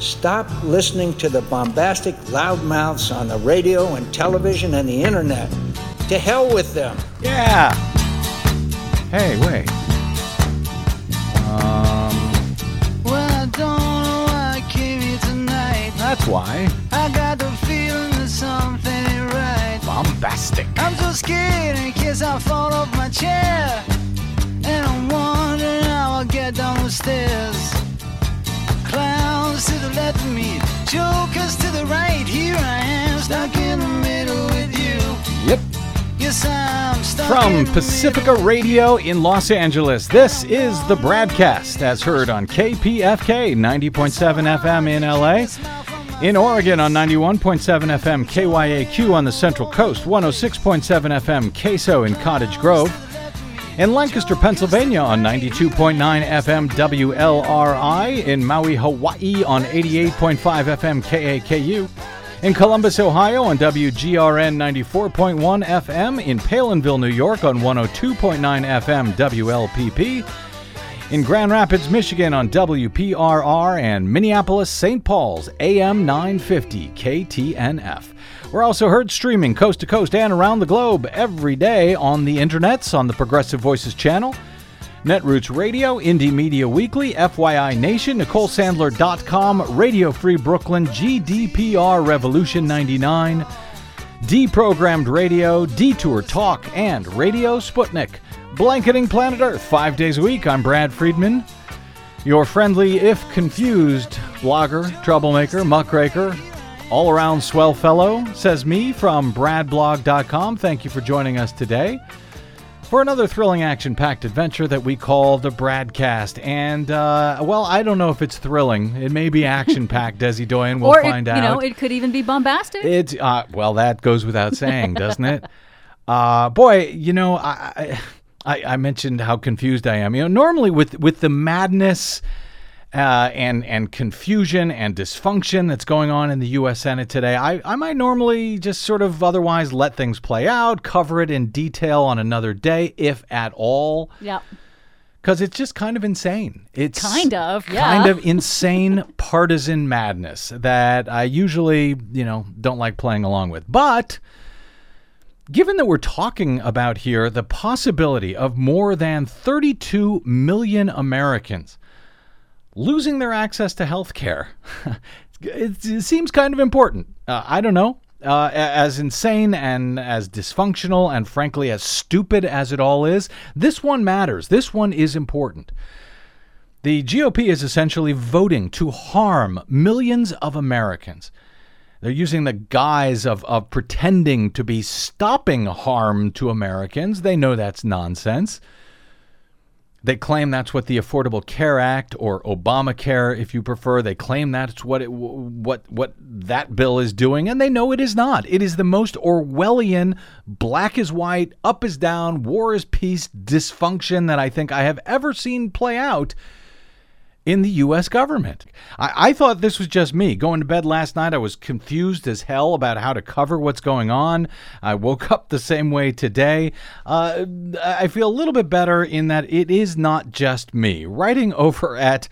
Stop listening to the bombastic loudmouths on the radio and television and the internet. To hell with them. Yeah. Hey, wait. Um, Well, I don't know why I came here tonight. that's why. I got the feeling that something ain't right. Bombastic. I'm so scared in case I fall off my chair. And I'm wondering how I'll get down the stairs. Clowns to the left of me, jokers to the right. Here I am, stuck in the middle with you. Yep. Yes, I'm stuck From Pacifica. Radio in Los Angeles, this is the BradCast as heard on KPFK 90.7 FM in LA. In Oregon on 91.7 FM KYAQ on the Central Coast, 106.7 FM Queso in Cottage Grove. In Lancaster, Pennsylvania on 92.9 FM WLRI. In Maui, Hawaii on 88.5 FM KAKU. In Columbus, Ohio on WGRN 94.1 FM. In Palenville, New York on 102.9 FM WLPP. In Grand Rapids, Michigan on WPRR and Minneapolis, St. Paul's AM 950 KTNF. We're also heard streaming coast to coast and around the globe every day on the internets on the Progressive Voices channel, Netroots Radio, Indie Media Weekly, FYI Nation, NicoleSandler.com, Radio Free Brooklyn, GDPR Revolution 99, Deprogrammed Radio, Detour Talk, and Radio Sputnik. Blanketing Planet Earth five days a week. I'm Brad Friedman, your friendly, if confused, blogger, troublemaker, muckraker, all around swell fellow, says me from bradblog.com. Thank you for joining us today for another thrilling action packed adventure that we call the Bradcast. And, uh, well, I don't know if it's thrilling. It may be action packed, Desi Doyen. We'll or find it, out. you know, it could even be bombastic. It's uh, well, that goes without saying, doesn't it? Uh, boy, you know, I, I I mentioned how confused I am. You know, normally with with the madness. Uh, and and confusion and dysfunction that's going on in the U.S. Senate today, I, I might normally just sort of otherwise let things play out, cover it in detail on another day, if at all, yeah. because it's just kind of insane. It's Kind of, yeah. kind of insane partisan madness that I usually, you know, don't like playing along with. But given that we're talking about here the possibility of more than 32 million Americans losing their access to health care, it, it seems kind of important. Uh, I don't know. Uh, as insane and as dysfunctional and frankly as stupid as it all is, this one matters. This one is important. The GOP is essentially voting to harm millions of Americans. They're using the guise of, of pretending to be stopping harm to Americans. They know that's nonsense. They claim that's what the Affordable Care Act or Obamacare, if you prefer, they claim that's what it, what what that bill is doing, and they know it is not. It is the most Orwellian, black is white, up is down, war is peace dysfunction that I think I have ever seen play out in the U.S. government. I, I thought this was just me. Going to bed last night, I was confused as hell about how to cover what's going on. I woke up the same way today. Uh, I feel a little bit better in that it is not just me. Writing over at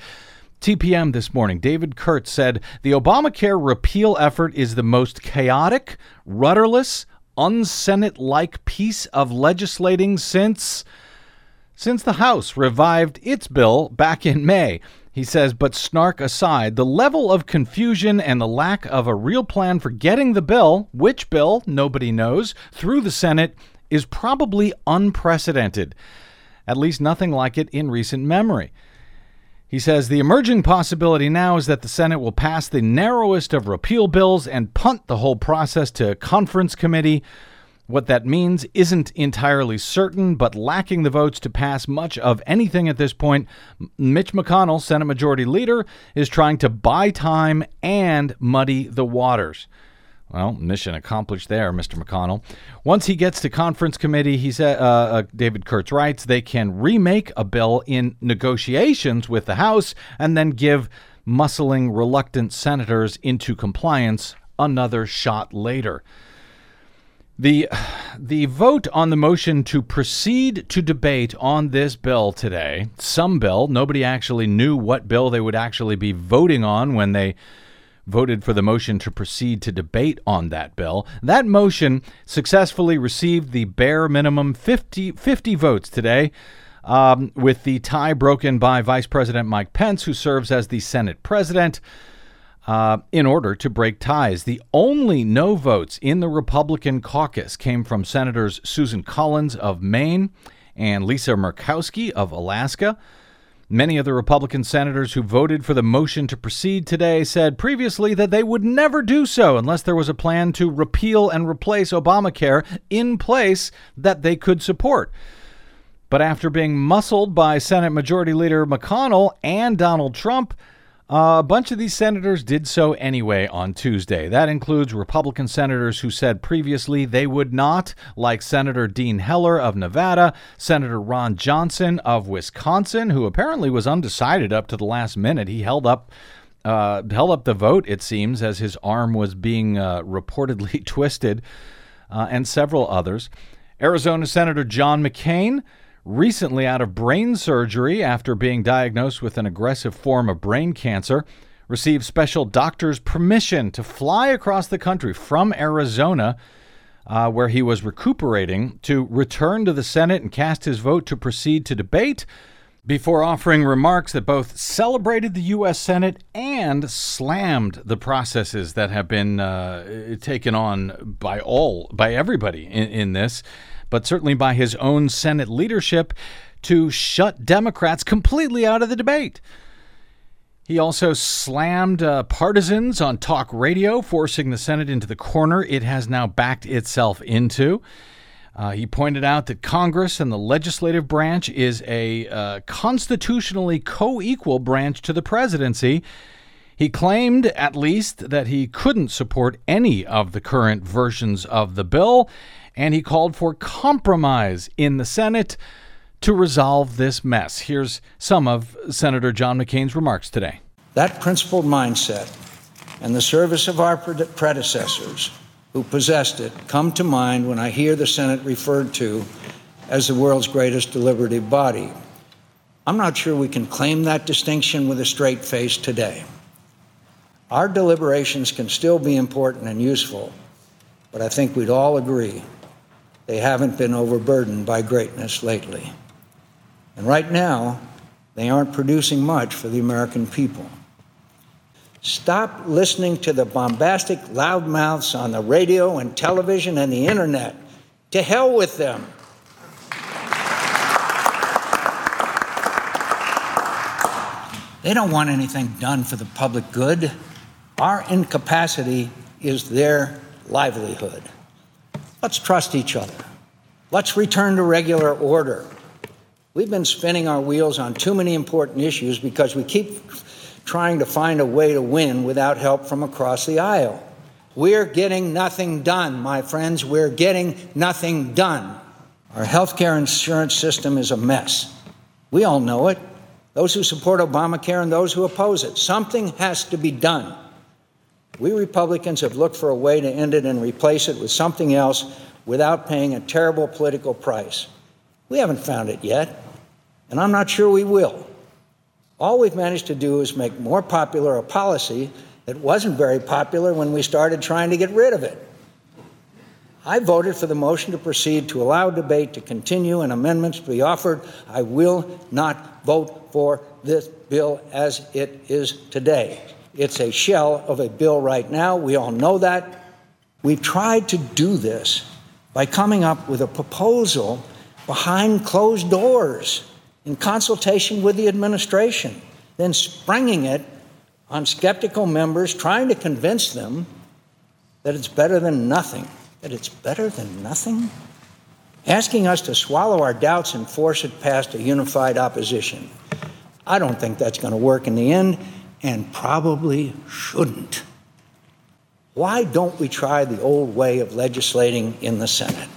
TPM this morning, David Kurtz said the Obamacare repeal effort is the most chaotic, rudderless, unsenate like piece of legislating since since the House revived its bill back in May. He says, but snark aside, the level of confusion and the lack of a real plan for getting the bill, which bill, nobody knows, through the Senate is probably unprecedented. At least nothing like it in recent memory. He says the emerging possibility now is that the Senate will pass the narrowest of repeal bills and punt the whole process to conference committee. What that means isn't entirely certain, but lacking the votes to pass much of anything at this point, Mitch McConnell, Senate Majority Leader, is trying to buy time and muddy the waters. Well, mission accomplished there, Mr. McConnell. Once he gets to conference committee, he said, uh, uh, David Kurtz writes, they can remake a bill in negotiations with the House and then give muscling reluctant senators into compliance another shot later. The the vote on the motion to proceed to debate on this bill today, some bill, nobody actually knew what bill they would actually be voting on when they voted for the motion to proceed to debate on that bill. That motion successfully received the bare minimum 50, 50 votes today. Um, with the tie broken by Vice President Mike Pence, who serves as the Senate president uh, in order to break ties. The only no votes in the Republican caucus came from Senators Susan Collins of Maine and Lisa Murkowski of Alaska. Many of the Republican senators who voted for the motion to proceed today said previously that they would never do so unless there was a plan to repeal and replace Obamacare in place that they could support. But after being muscled by Senate Majority Leader McConnell and Donald Trump, uh, a bunch of these senators did so anyway on Tuesday. That includes Republican senators who said previously they would not, like Senator Dean Heller of Nevada, Senator Ron Johnson of Wisconsin, who apparently was undecided up to the last minute. He held up. Uh, held up the vote, it seems, as his arm was being uh, reportedly twisted, uh, and several others. Arizona Senator John McCain, recently out of brain surgery after being diagnosed with an aggressive form of brain cancer, received special doctor's permission to fly across the country from Arizona, uh, where he was recuperating, to return to the Senate and cast his vote to proceed to debate. Before offering remarks that both celebrated the U.S. Senate and slammed the processes that have been uh, taken on by all, by everybody in, in this but certainly by his own Senate leadership to shut Democrats completely out of the debate. He also slammed uh, partisans on talk radio, forcing the Senate into the corner it has now backed itself into. Uh, he pointed out that Congress and the legislative branch is a uh, constitutionally co equal branch to the presidency. He claimed, at least, that he couldn't support any of the current versions of the bill and he called for compromise in the Senate to resolve this mess. Here's some of Senator John McCain's remarks today. That principled mindset and the service of our predecessors who possessed it come to mind when I hear the Senate referred to as the world's greatest deliberative body. I'm not sure we can claim that distinction with a straight face today. Our deliberations can still be important and useful, but I think we'd all agree they haven't been overburdened by greatness lately. And right now, they aren't producing much for the American people. Stop listening to the bombastic loudmouths on the radio and television and the internet. To hell with them. They don't want anything done for the public good. Our incapacity is their livelihood. Let's trust each other. Let's return to regular order. We've been spinning our wheels on too many important issues because we keep trying to find a way to win without help from across the aisle. We're getting nothing done, my friends. We're getting nothing done. Our health care insurance system is a mess. We all know it. Those who support Obamacare and those who oppose it. Something has to be done. We Republicans have looked for a way to end it and replace it with something else without paying a terrible political price. We haven't found it yet, and I'm not sure we will. All we've managed to do is make more popular a policy that wasn't very popular when we started trying to get rid of it. I voted for the motion to proceed to allow debate to continue and amendments to be offered. I will not vote for this bill as it is today. It's a shell of a bill right now. We all know that. We've tried to do this by coming up with a proposal behind closed doors in consultation with the administration, then springing it on skeptical members, trying to convince them that it's better than nothing. That it's better than nothing? Asking us to swallow our doubts and force it past a unified opposition. I don't think that's going to work in the end and probably shouldn't. Why don't we try the old way of legislating in the Senate?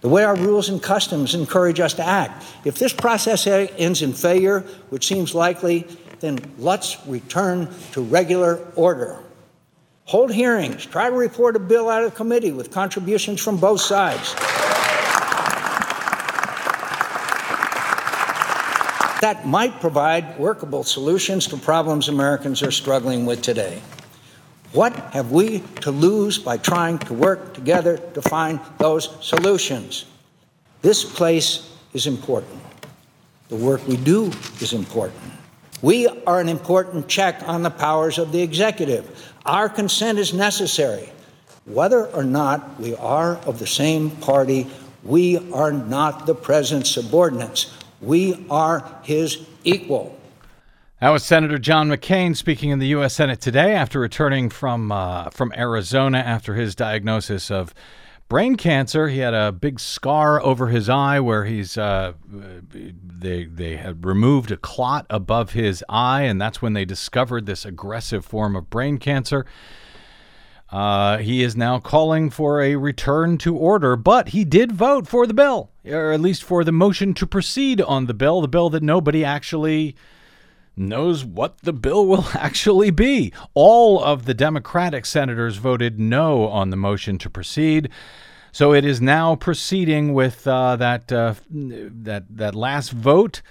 The way our rules and customs encourage us to act. If this process ends in failure, which seems likely, then let's return to regular order. hold hearings, try to report a bill out of committee with contributions from both sides. That might provide workable solutions to problems Americans are struggling with today. What have we to lose by trying to work together to find those solutions? This place is important. The work we do is important. We are an important check on the powers of the executive. Our consent is necessary. Whether or not we are of the same party, we are not the president's subordinates. We are his equal. That was Senator John McCain speaking in the U.S. Senate today after returning from uh, from Arizona after his diagnosis of brain cancer. He had a big scar over his eye where he's uh, they they had removed a clot above his eye, and that's when they discovered this aggressive form of brain cancer. Uh, he is now calling for a return to order, but he did vote for the bill, or at least for the motion to proceed on the bill, the bill that nobody actually knows what the bill will actually be. All of the Democratic senators voted no on the motion to proceed. So it is now proceeding with uh, that uh, that that last vote,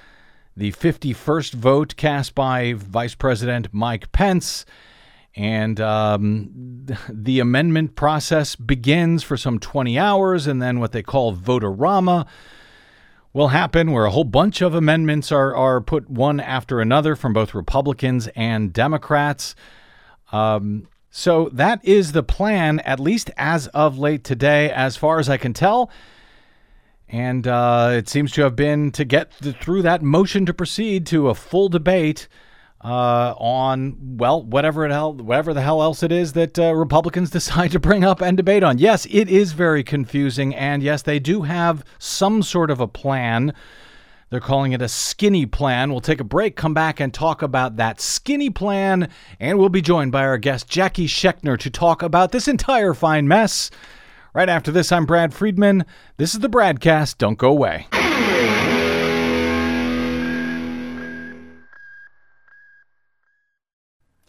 the 51st vote cast by Vice President Mike Pence. And um, the amendment process begins for some 20 hours, and then what they call vote-a-rama will happen, where a whole bunch of amendments are, are put one after another from both Republicans and Democrats. Um, so that is the plan, at least as of late today, as far as I can tell. And uh, it seems to have been to get through that motion to proceed to a full debate uh, on well whatever hell whatever the hell else it is that uh, Republicans decide to bring up and debate on. Yes, it is very confusing, and yes, they do have some sort of a plan. They're calling it a skinny plan. We'll take a break, come back, and talk about that skinny plan, and we'll be joined by our guest Jacki Schechner to talk about this entire fine mess. Right after this, I'm Brad Friedman. This is the BradCast. Don't go away.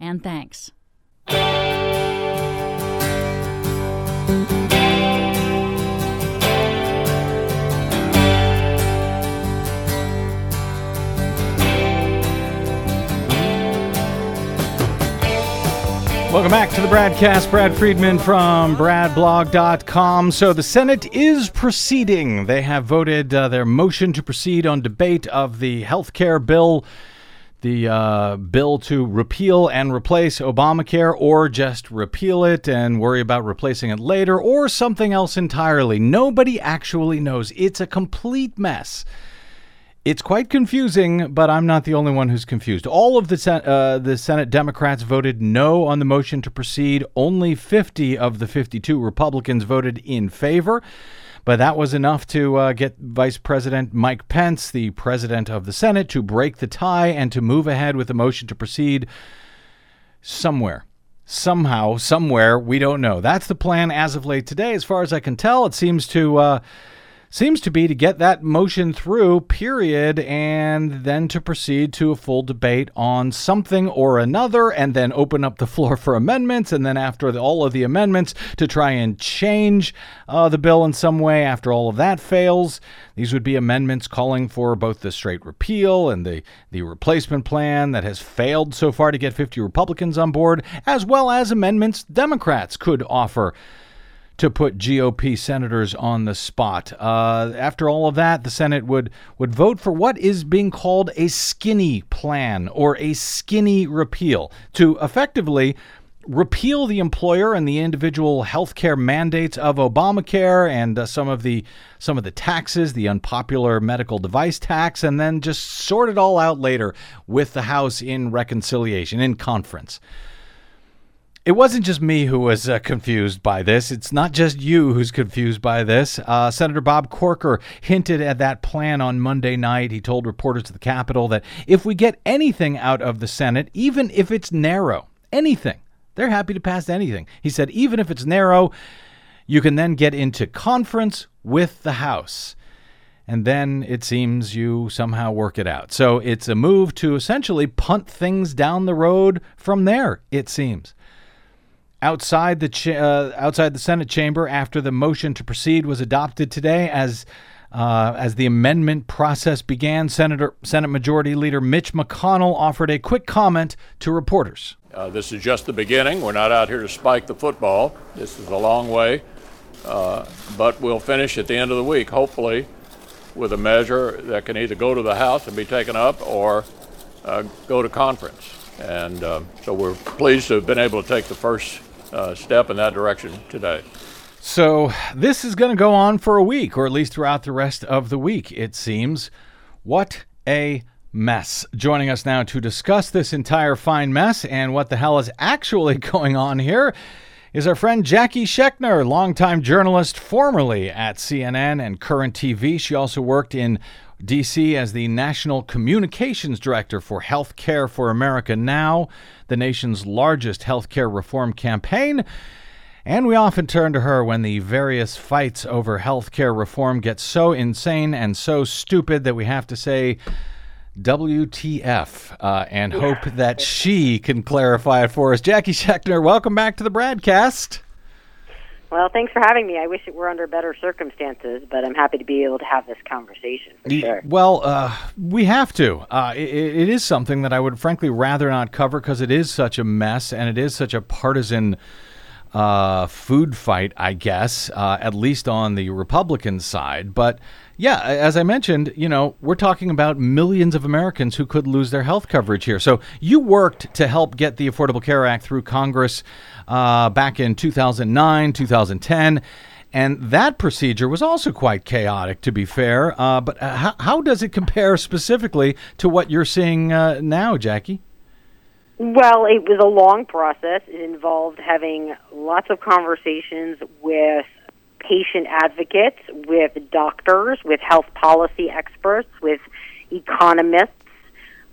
and thanks. Welcome back to the BradCast. Brad Friedman from BradBlog.com. So the Senate is proceeding. They have voted uh, their motion to proceed on debate of the health care bill the uh, bill to repeal and replace Obamacare, or just repeal it and worry about replacing it later, or something else entirely. Nobody actually knows. It's a complete mess. It's quite confusing, but I'm not the only one who's confused. All of the Sen- uh, the Senate Democrats voted no on the motion to proceed. Only 50 of the 52 Republicans voted in favor. But that was enough to uh, get Vice President Mike Pence, the president of the Senate, to break the tie and to move ahead with the motion to proceed somewhere. Somehow, somewhere, we don't know. That's the plan as of late today. As far as I can tell, it seems to. Uh, seems to be to get that motion through, period, and then to proceed to a full debate on something or another, and then open up the floor for amendments, and then after the, all of the amendments, to try and change uh, the bill in some way. After all of that fails, these would be amendments calling for both the straight repeal and the, the replacement plan that has failed so far to get 50 Republicans on board, as well as amendments Democrats could offer to put GOP senators on the spot. Uh, after all of that, the Senate would would vote for what is being called a skinny plan or a skinny repeal to effectively repeal the employer and the individual health care mandates of Obamacare and uh, some of the some of the taxes, the unpopular medical device tax, and then just sort it all out later with the House in reconciliation in conference. It wasn't just me who was uh, confused by this. It's not just you who's confused by this. Uh, Senator Bob Corker hinted at that plan on Monday night. He told reporters at the Capitol that if we get anything out of the Senate, even if it's narrow, anything, they're happy to pass anything. He said, even if it's narrow, you can then get into conference with the House. And then it seems you somehow work it out. So it's a move to essentially punt things down the road from there, it seems outside the cha- uh, outside the Senate chamber after the motion to proceed was adopted today as uh, as the amendment process began, Senator Senate Majority Leader Mitch McConnell offered a quick comment to reporters. Uh, this is just the beginning. We're not out here to spike the football. This is a long way, uh, but we'll finish at the end of the week, hopefully, with a measure that can either go to the House and be taken up or uh, go to conference. And uh, so we're pleased to have been able to take the first uh, step in that direction today. So this is going to go on for a week, or at least throughout the rest of the week, it seems. What a mess. Joining us now to discuss this entire fine mess and what the hell is actually going on here is our friend Jacki Schechner, longtime journalist, formerly at CNN and Current TV. She also worked in DC as the National Communications Director for Healthcare for America Now, the nation's largest healthcare reform campaign. And we often turn to her when the various fights over healthcare reform get so insane and so stupid that we have to say, WTF, uh, and hope that she can clarify it for us. Jacki Schechner, welcome back to the BradCast. Well, thanks for having me. I wish it were under better circumstances, but I'm happy to be able to have this conversation for sure. Well, uh, we have to. Uh, it, it is something that I would frankly rather not cover because it is such a mess and it is such a partisan uh, food fight, I guess, uh, at least on the Republican side. But yeah, as I mentioned, you know, we're talking about millions of Americans who could lose their health coverage here. So you worked to help get the Affordable Care Act through Congress uh, back in 2009, 2010. And that procedure was also quite chaotic, to be fair. Uh, but uh, how, how, does it compare specifically to what you're seeing uh, now, Jacki? Well, it was a long process. It involved having lots of conversations with patient advocates, with doctors, with health policy experts, with economists,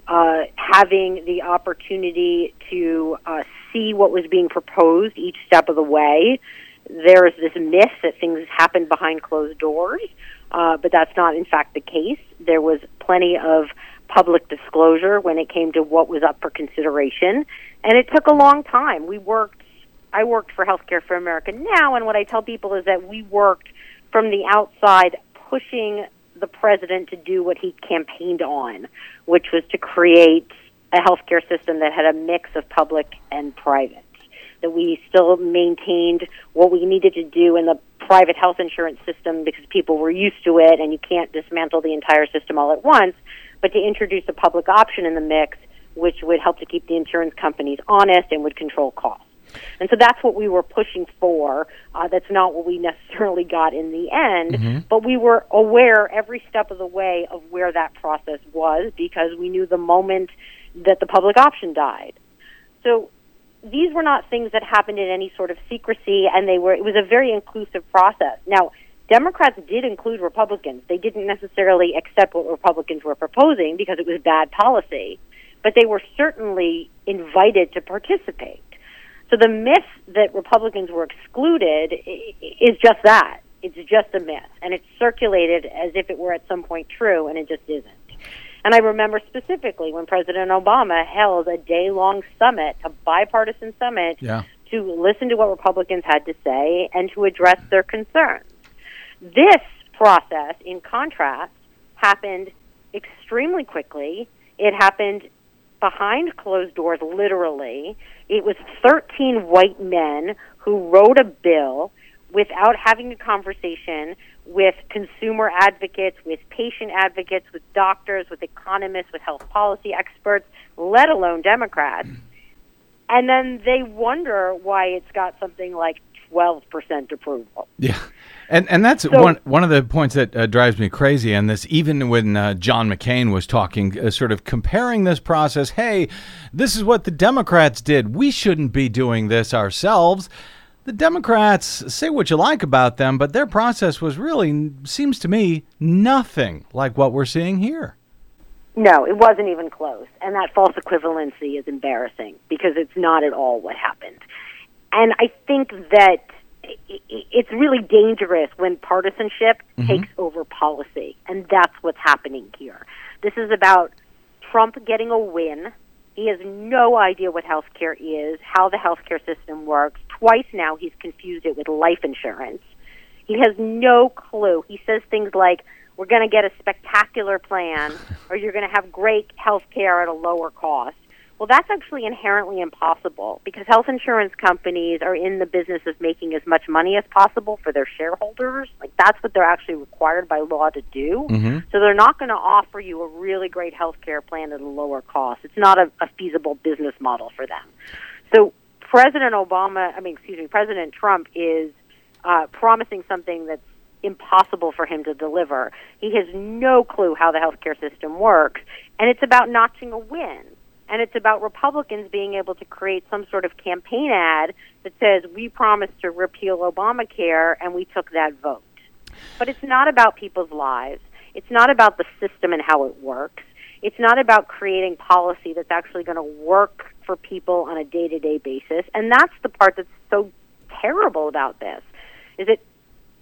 uh, having the opportunity to uh, see what was being proposed each step of the way. There is this myth that things happen behind closed doors, uh, but that's not, in fact, the case. There was plenty of public disclosure when it came to what was up for consideration, and it took a long time. We worked. I worked for Healthcare for America now, and what I tell people is that we worked from the outside, pushing the president to do what he campaigned on, which was to create a healthcare system that had a mix of public and private. That we still maintained what we needed to do in the private health insurance system because people were used to it and you can't dismantle the entire system all at once but to introduce a public option in the mix, which would help to keep the insurance companies honest and would control costs. And so that's what we were pushing for. Uh, that's not what we necessarily got in the end, mm-hmm. but we were aware every step of the way of where that process was because we knew the moment that the public option died. So these were not things that happened in any sort of secrecy, and they were. It was a very inclusive process. Now, Democrats did include Republicans. They didn't necessarily accept what Republicans were proposing because it was bad policy, but they were certainly invited to participate. So the myth that Republicans were excluded is just that. It's just a myth, and it's circulated as if it were at some point true, and it just isn't. And I remember specifically when President Obama held a day long summit, a bipartisan summit, yeah. to listen to what Republicans had to say and to address their concerns. This process, in contrast, happened extremely quickly. It happened behind closed doors, literally. It was 13 white men who wrote a bill without having a conversation with consumer advocates, with patient advocates, with doctors, with economists, with health policy experts, let alone Democrats. Hmm. And then they wonder why it's got something like 12% approval. Yeah. And and that's So- one one of the points that uh, drives me crazy. And this, even when uh, John McCain was talking, uh, sort of comparing this process. Hey, this is what the Democrats did. We shouldn't be doing this ourselves. The Democrats say what you like about them, but their process was really seems to me nothing like what we're seeing here. No, it wasn't even close. And that false equivalency is embarrassing because it's not at all what happened. And I think that it's really dangerous when partisanship mm-hmm. takes over policy. And that's what's happening here. This is about Trump getting a win. He has no idea what healthcare is, how the healthcare system works. Twice now he's confused it with life insurance. He has no clue. He says things like, we're going to get a spectacular plan, or you're going to have great health care at a lower cost. Well, that's actually inherently impossible because health insurance companies are in the business of making as much money as possible for their shareholders. Like, that's what they're actually required by law to do. So they're not going to offer you a really great health care plan at a lower cost. It's not a, a feasible business model for them. So President Obama, I mean, excuse me, President Trump is uh, promising something that's impossible for him to deliver. He has no clue how the healthcare system works, and it's about notching a win. And it's about Republicans being able to create some sort of campaign ad that says, We promised to repeal Obamacare, and we took that vote. But it's not about people's lives. It's not about the system and how it works. It's not about creating policy that's actually going to work for people on a day to day basis. And that's the part that's so terrible about this is that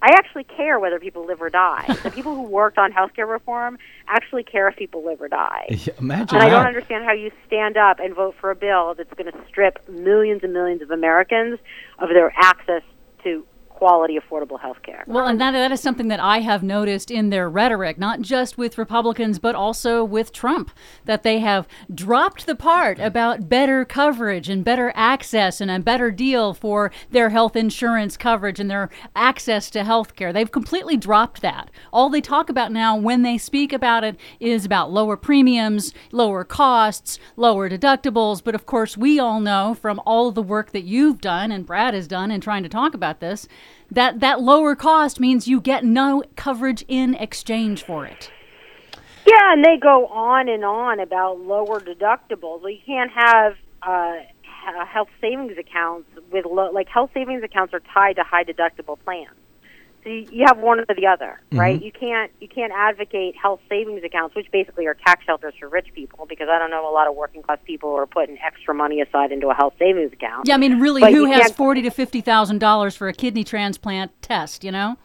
I actually care whether people live or die. the people who worked on healthcare reform actually care if people live or die. Yeah, imagine And I don't understand how you stand up and vote for a bill that's going to strip millions and millions of Americans of their access to quality, affordable health care. Well, and that, that is something that I have noticed in their rhetoric, not just with Republicans, but also with Trump, that they have dropped the part about better coverage and better access and a better deal for their health insurance coverage and their access to health care. They've completely dropped that. All they talk about now when they speak about it is about lower premiums, lower costs, lower deductibles. But of course, we all know from all the work that you've done and Brad has done in trying to talk about this that that lower cost means you get no coverage in exchange for it. Yeah, and they go on and on about lower deductibles. You can't have uh, health savings accounts with low, like health savings accounts are tied to high deductible plans. So you, you have one or the other, mm-hmm. right? You can't you can't advocate health savings accounts, which basically are tax shelters for rich people, because I don't know a lot of working class people who are putting extra money aside into a health savings account. Yeah, I mean, really, But who has forty to fifty thousand dollars for a kidney transplant test? You know,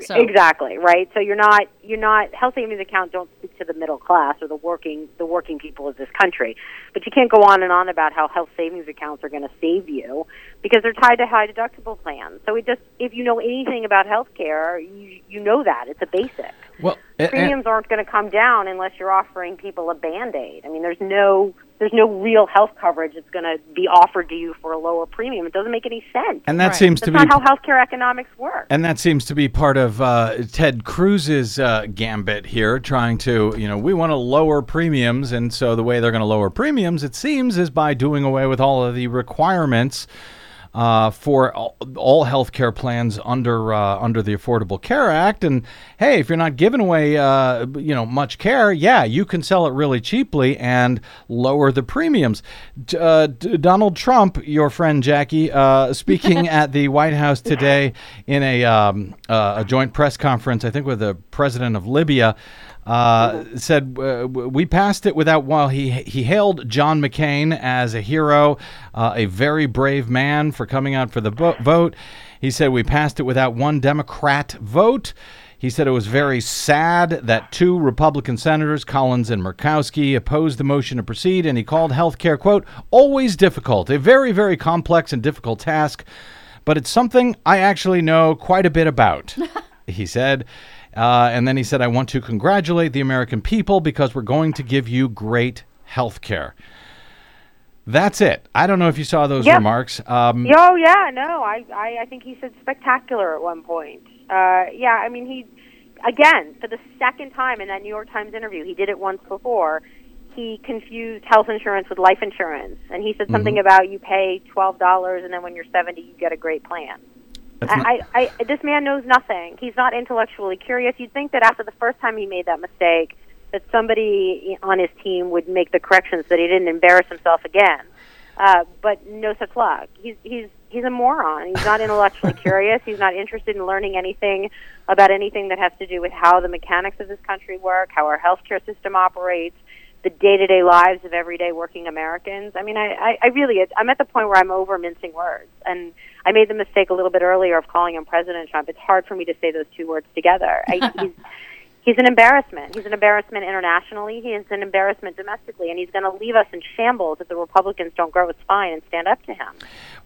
so Exactly right. So you're not you're not health savings accounts don't speak to the middle class or the working the working people of this country. But you can't go on and on about how health savings accounts are going to save you because they're tied to high deductible plans. So it just if you know anything about healthcare, you you know that it's a basic. Well, a- a- Premiums aren't going to come down unless you're offering people a band aid. I mean, there's no there's no real health coverage that's going to be offered to you for a lower premium. It doesn't make any sense. and that Right. seems That's to be not how healthcare economics work. And that seems to be part of uh, Ted Cruz's uh, gambit here, trying to, you know, we want to lower premiums. And so the way they're going to lower premiums, it seems, is by doing away with all of the requirements uh, for all, all health care plans under uh, under the Affordable Care Act. And hey, if you're not giving away, uh, you know, much care, yeah, you can sell it really cheaply and lower the premiums. D- uh, D- Donald Trump, your friend Jacki, uh, speaking at the White House today in a um, uh, a joint press conference, I think with the president of Libya. Uh, said uh, we passed it without while he he hailed John McCain as a hero, uh, a very brave man for coming out for the vo- vote. He said we passed it without one Democrat vote. He said it was very sad that two Republican senators, Collins and Murkowski, opposed the motion to proceed, and he called health care, quote, always difficult, a very, very complex and difficult task, but it's something I actually know quite a bit about, he said. Uh, and then he said, I want to congratulate the American people because we're going to give you great health care. That's it. I don't know if you saw those Yeah. remarks. Um, Oh yeah, no, I, I I think he said spectacular at one point. Uh, yeah, I mean he again for the second time in that New York Times interview. He did it once before. He confused health insurance with life insurance, and he said something about you pay twelve dollars, and then when you're seventy, you get a great plan. I, I, I, this man knows nothing. He's not intellectually curious. You'd think that after the first time he made that mistake, that somebody on his team would make the corrections so that he didn't embarrass himself again. Uh, but no such luck. He's he's he's a moron. He's not intellectually curious. He's not interested in learning anything about anything that has to do with how the mechanics of this country work, how our healthcare system operates, the day-to-day lives of everyday working Americans. I mean, I, I, I really, I'm at the point where I'm over mincing words, and I made the mistake a little bit earlier of calling him President Trump. It's hard for me to say those two words together. I, he's, he's an embarrassment. He's an embarrassment internationally. He is an embarrassment domestically, and he's going to leave us in shambles if the Republicans don't grow a spine and stand up to him.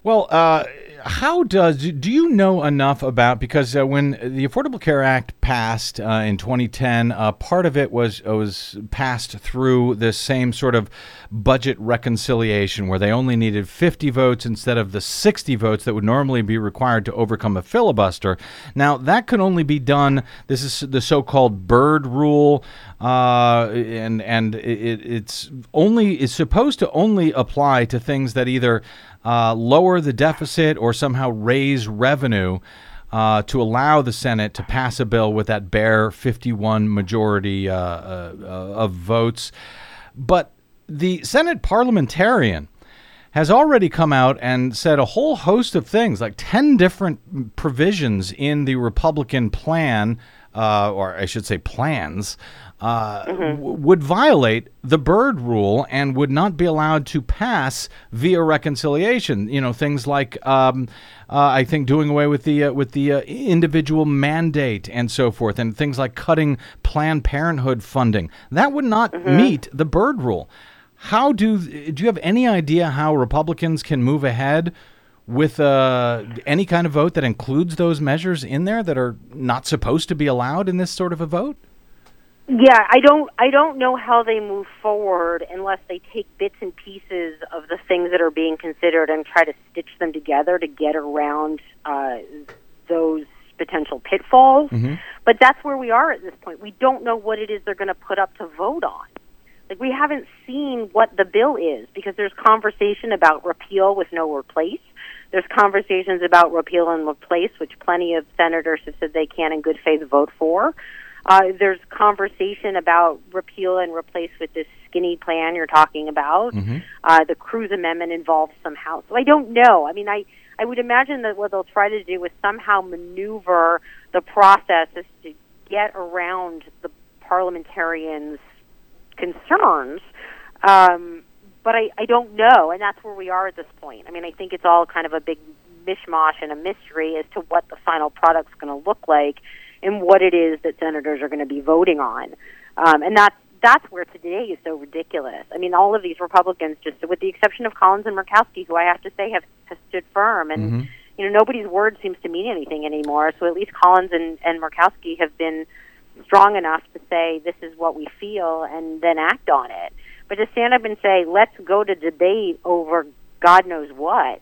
Well, uh, how does do you know enough about because uh, when the Affordable Care Act passed uh, in 2010, uh, part of it was was passed through this same sort of budget reconciliation where they only needed 50 votes instead of the 60 votes that would normally be required to overcome a filibuster. Now that could only be done. This is the so-called Byrd rule, uh, and and it, it's only is supposed to only apply to things that either uh, lower the deficit or somehow raise revenue uh, to allow the Senate to pass a bill with that bare 51 majority uh, uh, of votes. But the Senate parliamentarian has already come out and said a whole host of things, like 10 different provisions in the Republican plan, uh, or I should say plans, uh, mm-hmm. w- would violate the Byrd rule and would not be allowed to pass via reconciliation. You know, things like um, uh, I think doing away with the uh, with the uh, individual mandate and so forth, and things like cutting Planned Parenthood funding. That would not mm-hmm. meet the Byrd rule. How do do you have any idea how Republicans can move ahead? With uh, any kind of vote that includes those measures in there that are not supposed to be allowed in this sort of a vote? Yeah, I don't I don't know how they move forward unless they take bits and pieces of the things that are being considered and try to stitch them together to get around uh, those potential pitfalls. Mm-hmm. But that's where we are at this point. We don't know what it is they're going to put up to vote on. Like we haven't seen what the bill is because there's conversation about repeal with no replace. There's conversations about repeal and replace, which plenty of senators have said they can in good faith vote for. Uh, there's conversation about repeal and replace with this skinny plan you're talking about. Mm-hmm. Uh, the Cruz Amendment involves somehow. So I don't know. I mean, I I would imagine that what they'll try to do is somehow maneuver the process is to get around the parliamentarians' concerns. Um, but I, I don't know, and that's where we are at this point. I mean, I think it's all kind of a big mishmash and a mystery as to what the final product's going to look like and what it is that senators are going to be voting on. Um, and that's that's where today is so ridiculous. I mean, all of these Republicans, just with the exception of Collins and Murkowski, who I have to say have, have stood firm, and mm-hmm. you know nobody's word seems to mean anything anymore. So at least Collins and, and Murkowski have been strong enough to say this is what we feel and then act on it. But to stand up and say let's go to debate over God knows what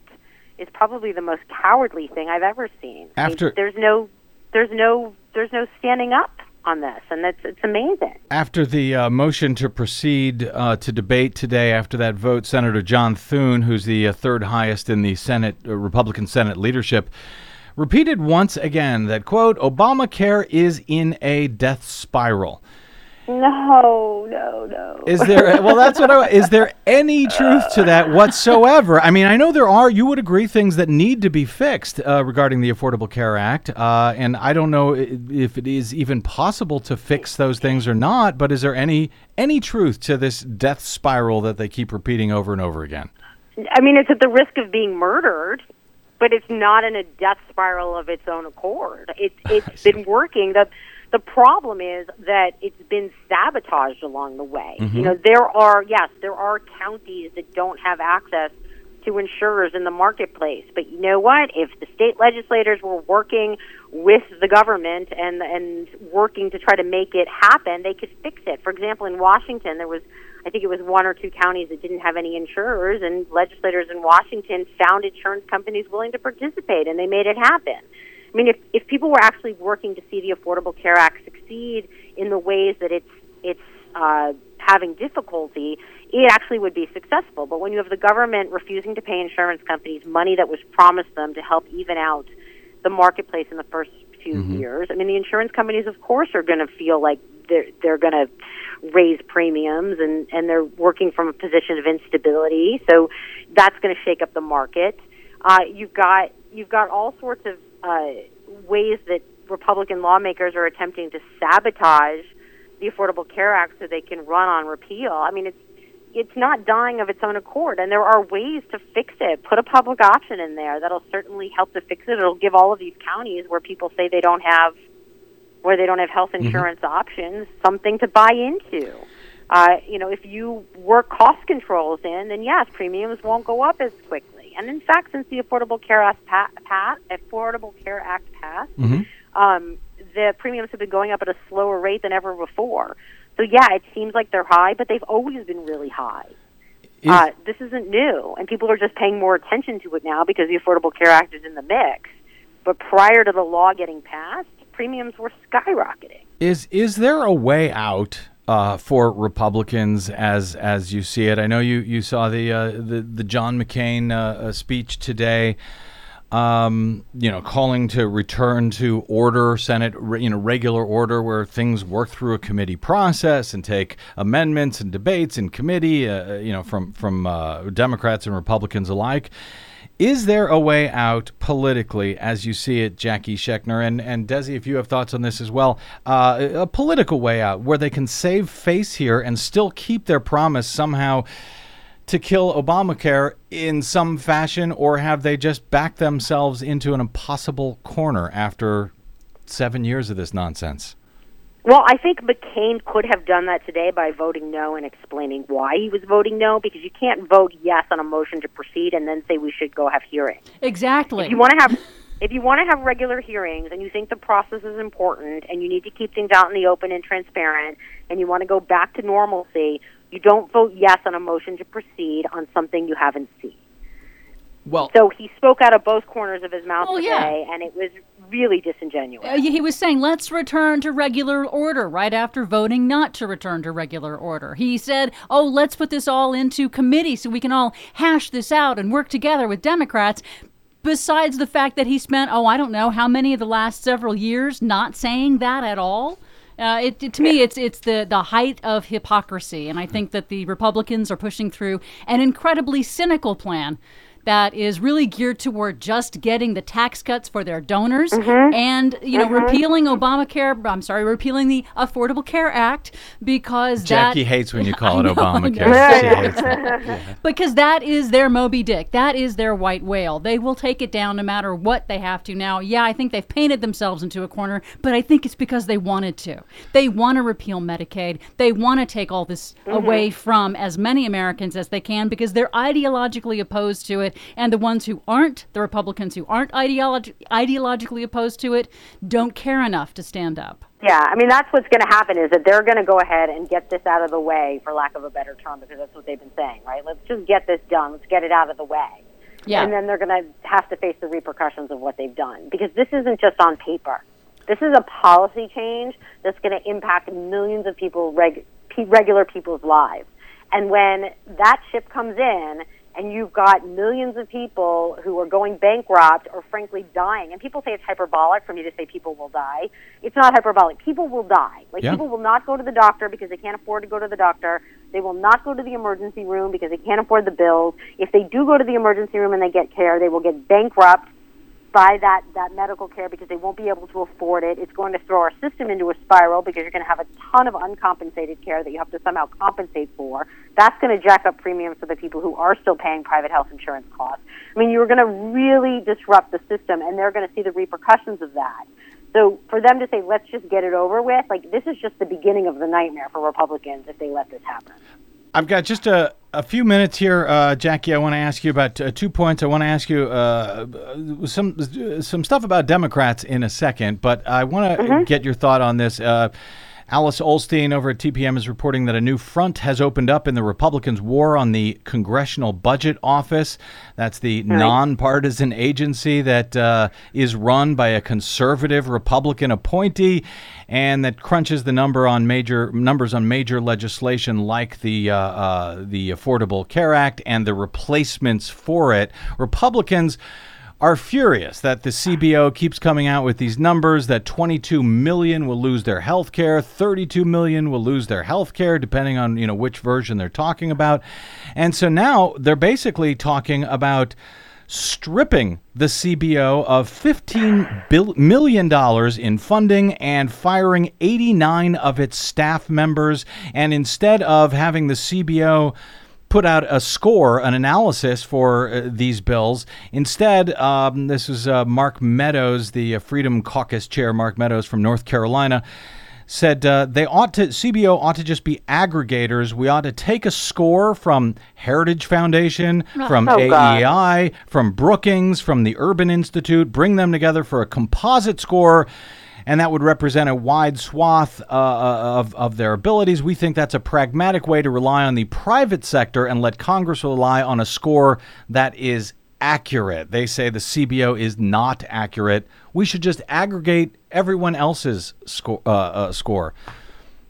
is probably the most cowardly thing I've ever seen. After I mean, there's no there's no there's no standing up on this, and it's it's amazing. After the uh, motion to proceed uh, to debate today, after that vote, Senator John Thune, who's the uh, third highest in the Senate uh, Republican Senate leadership, repeated once again that quote Obamacare is in a death spiral. No, no, no. Is there? Well, that's what I. Is there any truth to that whatsoever? I mean, I know there are. You would agree things that need to be fixed uh, regarding the Affordable Care Act, uh, and I don't know if it is even possible to fix those things or not. But is there any any truth to this death spiral that they keep repeating over and over again? I mean, it's at the risk of being murdered but it's not in a death spiral of its own accord. It's it's been working. The the problem is that it's been sabotaged along the way. Mm-hmm. You know, there are yes, there are counties that don't have access to insurers in the marketplace. But you know what? If the state legislators were working with the government and and working to try to make it happen, they could fix it. For example, in Washington, there was I think it was one or two counties that didn't have any insurers, and legislators in Washington found insurance companies willing to participate, and they made it happen. I mean, if if people were actually working to see the Affordable Care Act succeed in the ways that it's it's uh, having difficulty, it actually would be successful. But when you have the government refusing to pay insurance companies money that was promised them to help even out the marketplace in the first few years. I mean, the insurance companies, of course, are going to feel like they're they're going to raise premiums, and and they're working from a position of instability. So that's going to shake up the market. Uh, you've got you've got all sorts of uh, ways that Republican lawmakers are attempting to sabotage the Affordable Care Act so they can run on repeal. I mean, it's it's not dying of its own accord, and there are ways to fix it. Put a public option in there that'll certainly help to fix it. It'll give all of these counties where people say they don't have where they don't have health insurance options something to buy into. Uh, you know, if you work cost controls in, then yes, premiums won't go up as quickly. And in fact, since the Affordable Care Act, pa- pa- Affordable Care Act passed, um, the premiums have been going up at a slower rate than ever before. So yeah, it seems like they're high, but they've always been really high. Is- uh, this isn't new, and people are just paying more attention to it now because the Affordable Care Act is in the mix. But prior to the law getting passed, premiums were skyrocketing. Is is there a way out uh, for Republicans as as you see it? I know you you saw the uh, the the John McCain uh, uh, speech today. Um, you know, calling to return to order, Senate, you know, regular order where things work through a committee process and take amendments and debates in committee. Uh, you know, from from uh, Democrats and Republicans alike. Is there a way out politically, as you see it, Jacki Schechner and and Desi? If you have thoughts on this as well, uh, a political way out where they can save face here and still keep their promise somehow to kill Obamacare in some fashion, or have they just backed themselves into an impossible corner after seven years of this nonsense? Well, I think McCain could have done that today by voting no and explaining why he was voting no, because you can't vote yes on a motion to proceed and then say we should go have hearings. Exactly. If you want to have if you want to have regular hearings and you think the process is important and you need to keep things out in the open and transparent and you want to go back to normalcy, you don't vote yes on a motion to proceed on something you haven't seen. Well, So he spoke out of both corners of his mouth Well, yeah. today, and it was really disingenuous. Uh, he was saying, let's return to regular order right after voting not to return to regular order. He said, oh, let's put this all into committee so we can all hash this out and work together with Democrats. Besides the fact that he spent, oh, I don't know, how many of the last several years not saying that at all. Uh, it, it- to me, it's it's the, the height of hypocrisy, and I think that the Republicans are pushing through an incredibly cynical plan that is really geared toward just getting the tax cuts for their donors mm-hmm. and you know mm-hmm. repealing Obamacare. I'm sorry, repealing the Affordable Care Act because Jacki that, hates when you call I it know, Obamacare. know. She hates because that is their Moby Dick. That is their white whale. They will take it down no matter what they have to. Now, yeah, I think they've painted themselves into a corner, but I think it's because they wanted to. They want to repeal Medicaid. They want to take all this mm-hmm. away from as many Americans as they can because they're ideologically opposed to it. And the ones who aren't, the Republicans who aren't ideologi- ideologically opposed to it, don't care enough to stand up. Yeah, I mean that's what's going to happen is that they're going to go ahead and get this out of the way, for lack of a better term, because that's what they've been saying, right? Let's just get this done. Let's get it out of the way. Yeah. And then they're going to have to face the repercussions of what they've done because this isn't just on paper. This is a policy change that's going to impact millions of people, reg- regular people's lives. And when that ship comes in and you've got millions of people who are going bankrupt or frankly dying, and people say it's hyperbolic for me to say people will die. It's not hyperbolic. People will die. Like Yeah. people will not go to the doctor because they can't afford to go to the doctor. They will not go to the emergency room because they can't afford the bills. If they do go to the emergency room and they get care, they will get bankrupt by that, that medical care because they won't be able to afford it. It's going to throw our system into a spiral because you're going to have a ton of uncompensated care that you have to somehow compensate for. That's going to jack up premiums for the people who are still paying private health insurance costs. I mean, you're going to really disrupt the system, and they're going to see the repercussions of that. So for them to say, let's just get it over with, like, this is just the beginning of the nightmare for Republicans if they let this happen. I've got just a, a few minutes here, uh, Jacki. I want to ask you about uh, two points. I want to ask you uh, some some stuff about Democrats in a second, but I want to get your thought on this. Uh, Alice Ollstein over at TPM is reporting that a new front has opened up in the Republicans' war on the Congressional Budget Office. That's the nonpartisan agency that uh, is run by a conservative Republican appointee and that crunches the number on major numbers on major legislation like the uh, uh, the Affordable Care Act and the replacements for it. Republicans are furious that the CBO keeps coming out with these numbers that 22 million will lose their health care, 32 million will lose their health care depending on, you know, which version they're talking about. And so now they're basically talking about stripping the CBO of $15 bil- million in funding and firing 89 of its staff members and instead of having the CBO put out a score, an analysis for uh, these bills. Instead, um, this was uh, Mark Meadows, the uh, Freedom Caucus chair, Mark Meadows from North Carolina, said uh, they ought to CBO ought to just be aggregators. We ought to take a score from Heritage Foundation, from Oh, God. AEI, from Brookings, from the Urban Institute, bring them together for a composite score. And that would represent a wide swath uh, of, of their abilities. We think that's a pragmatic way to rely on the private sector and let Congress rely on a score that is accurate. They say the CBO is not accurate. We should just aggregate everyone else's score. Uh, uh, score.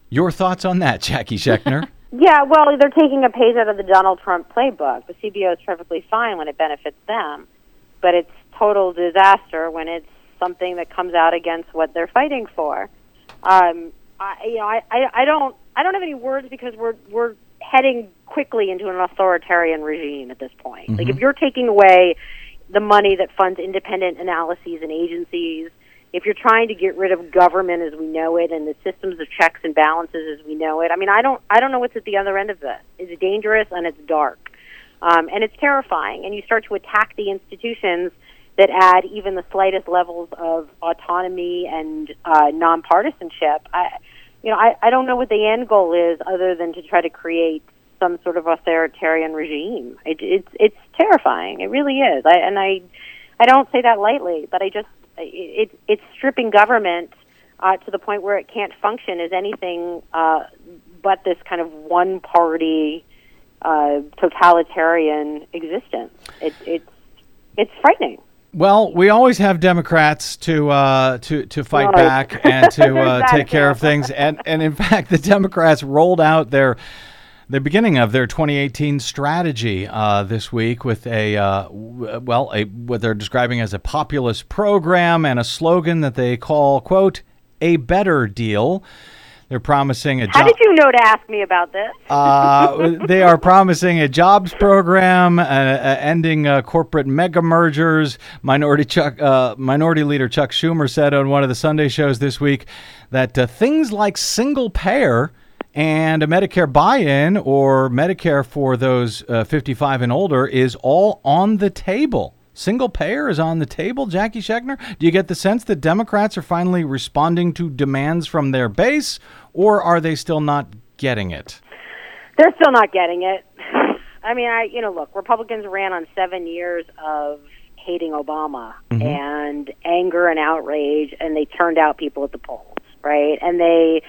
Your thoughts on that, Jacki Schechner? Yeah, well, they're taking a page out of the Donald Trump playbook. The CBO is perfectly fine when it benefits them, but it's total disaster when it's something that comes out against what they're fighting for. Um, I, you know, I, I, I don't, I don't have any words because we're we're heading quickly into an authoritarian regime at this point. Like if you're taking away the money that funds independent analyses and agencies, if you're trying to get rid of government as we know it and the systems of checks and balances as we know it, I mean, I don't, I don't know what's at the other end of this. It's dangerous and it's dark, um, and it's terrifying. And you start to attack the institutions that add even the slightest levels of autonomy and uh, nonpartisanship. I, you know, I, I don't know what the end goal is other than to try to create some sort of authoritarian regime. It, it's it's terrifying. It really is. I, and I I don't say that lightly, but I just it, it it's stripping government uh, to the point where it can't function as anything uh, but this kind of one party uh, totalitarian existence. It, it's it's frightening. Well, we always have Democrats to uh, to to fight Right. back and to uh, That take care of things, and and in fact, the Democrats rolled out their the beginning of their 2018 strategy uh, this week with a uh, w- well, a what they're describing as a populist program and a slogan that they call quote a better deal. They're promising a How job. did you know to ask me about this? Uh, they are promising a jobs program, uh, uh, ending uh, corporate mega mergers. Minority Chuck, uh, Minority Leader Chuck Schumer said on one of the Sunday shows this week that uh, things like single payer and a Medicare buy-in or Medicare for those uh, 55 and older is all on the table. Single payer is on the table, Jacki Schechner. Do you get the sense that Democrats are finally responding to demands from their base, or are they still not getting it? They're still not getting it. I mean, I you know, look, Republicans ran on seven years of hating Obama mm-hmm. and anger and outrage, and they turned out people at the polls, right? And they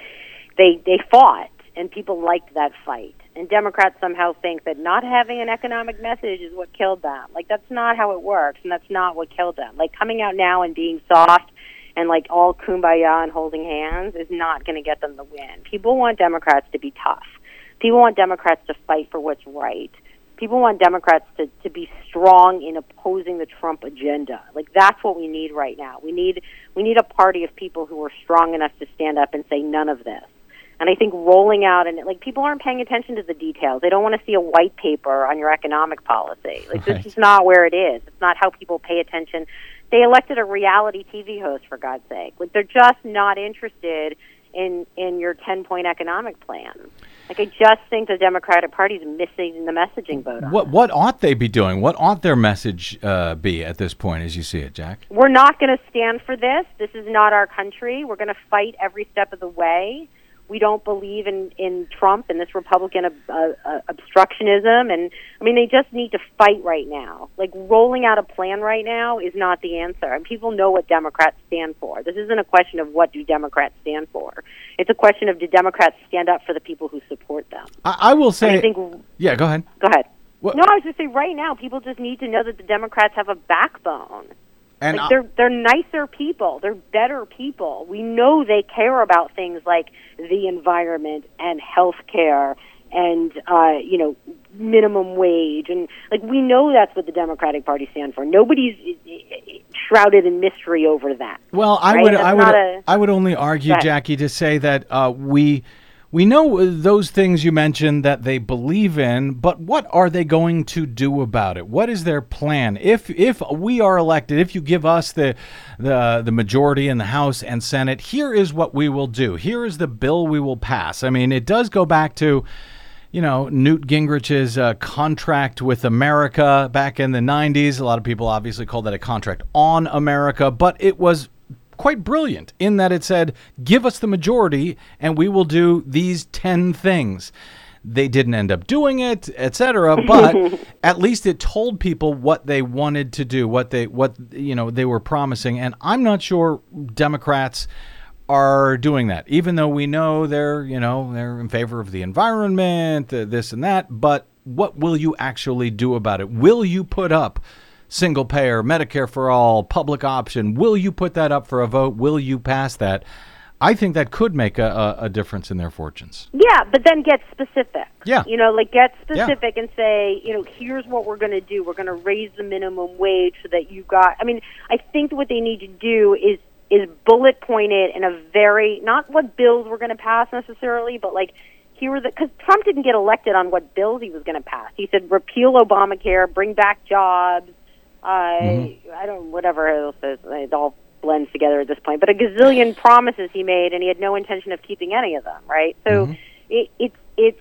they they fought, and people liked that fight. And Democrats somehow think that not having an economic message is what killed them. Like that's not how it works, and that's not what killed them. Like coming out now and being soft and like all kumbaya and holding hands is not going to get them the win. People want Democrats to be tough. People want Democrats to fight for what's right. People want Democrats to, to be strong in opposing the Trump agenda. Like that's what we need right now. We need we need a party of people who are strong enough to stand up and say none of this. And I think rolling out and like people aren't paying attention to the details. They don't want to see a white paper on your economic policy. Like Right. this is not where it is. It's not how people pay attention. They elected a reality TV host for God's sake. Like they're just not interested in in your 10-point economic plan. Like I just think the Democratic Party is missing the messaging boat. What what ought they be doing? What ought their message uh, be at this point, as you see it, Jack? we're not going to stand for this. This is not our country. We're going to fight every step of the way. We don't believe in in Trump and this Republican ob- uh, uh, obstructionism, and I mean they just need to fight right now. Like rolling out a plan right now is not the answer, and people know what Democrats stand for. This isn't a question of what do Democrats stand for. It's a question of do Democrats stand up for the people who support them. I, I will And say. I think yeah, go ahead. Go ahead. What- No, I was just saying. Right now, people just need to know that the Democrats have a backbone. And Like they're they're nicer people. They're better people. We know they care about things like the environment and health care and uh, you know minimum wage and like we know that's what the Democratic Party stands for. Nobody's eh, eh, shrouded in mystery over that. Well, I right? would That's I would a- I would only argue. Jacki, to say that uh, we we know those things you mentioned that they believe in, but what are they going to do about it? What is their plan? If if we are elected, if you give us the the the majority in the House and Senate, here is what we will do. Here is the bill we will pass. I mean, it does go back to you know, Newt Gingrich's uh, contract with America back in the 90s. A lot of people obviously called that a contract on America, but it was quite brilliant in that it said, give us the majority and we will do these 10 things. They didn't end up doing it, etc. But at least it told people what they wanted to do, what they what you know they were promising. And I'm not sure Democrats are doing that, even though we know they're, you know, they're in favor of the environment, uh, this and that. But what will you actually do about it? Will you put up single payer, Medicare for all, public option? Will you put that up for a vote? Will you pass that? I think that could make a, a, difference in their fortunes. Yeah, but then get specific. Yeah. You know, like get Yeah. specific and say, you know, here's what we're going to do. We're going to raise the minimum wage so that you got. I mean, I think what they need to do is is bullet point it in a very not what bills we're going to pass necessarily, but like here are the because Trump didn't get elected on what bills he was going to pass. He said repeal Obamacare, bring back jobs. Uh, I don't whatever else is. It all blends together at this point. But a gazillion promises he made, and he had no intention of keeping any of them. Right. So it, it's it's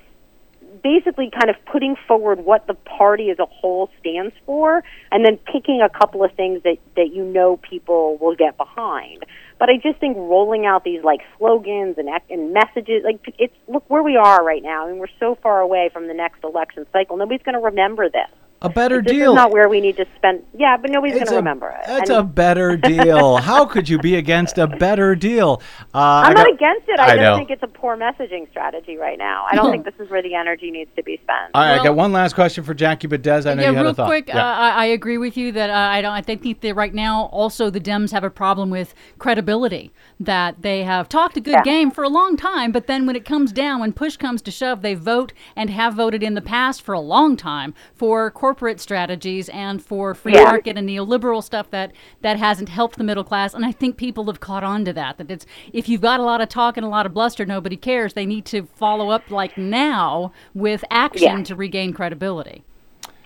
basically kind of putting forward what the party as a whole stands for and then picking a couple of things that that you know people will get behind but i just think rolling out these like slogans and and messages like it's look where we are right now I mean we're so far away from the next election cycle nobody's going to remember this A better this deal. is not where we need to spend yeah but nobody's going to remember it It's And a better deal. How could you be against a better deal? Uh, I i'm not against it i, I just know. think it's a poor messaging strategy right now i don't think this is where the energy needs to be spent All right, I got one last question for Jacki, but Des, I know yeah, you had real a thought. quick, Yeah. uh, I, I agree with you that uh, I don't. I think that right now, also the Dems have a problem with credibility. That they have talked a good Yeah. game for a long time, but then when it comes down, when push comes to shove, they vote and have voted in the past for a long time for corporate strategies and for free Yeah. market and neoliberal stuff that that hasn't helped the middle class. And I think people have caught on to that. That it's if you've got a lot of talk and a lot of bluster, nobody cares. They need to follow up like now with action Yeah. to regain credibility.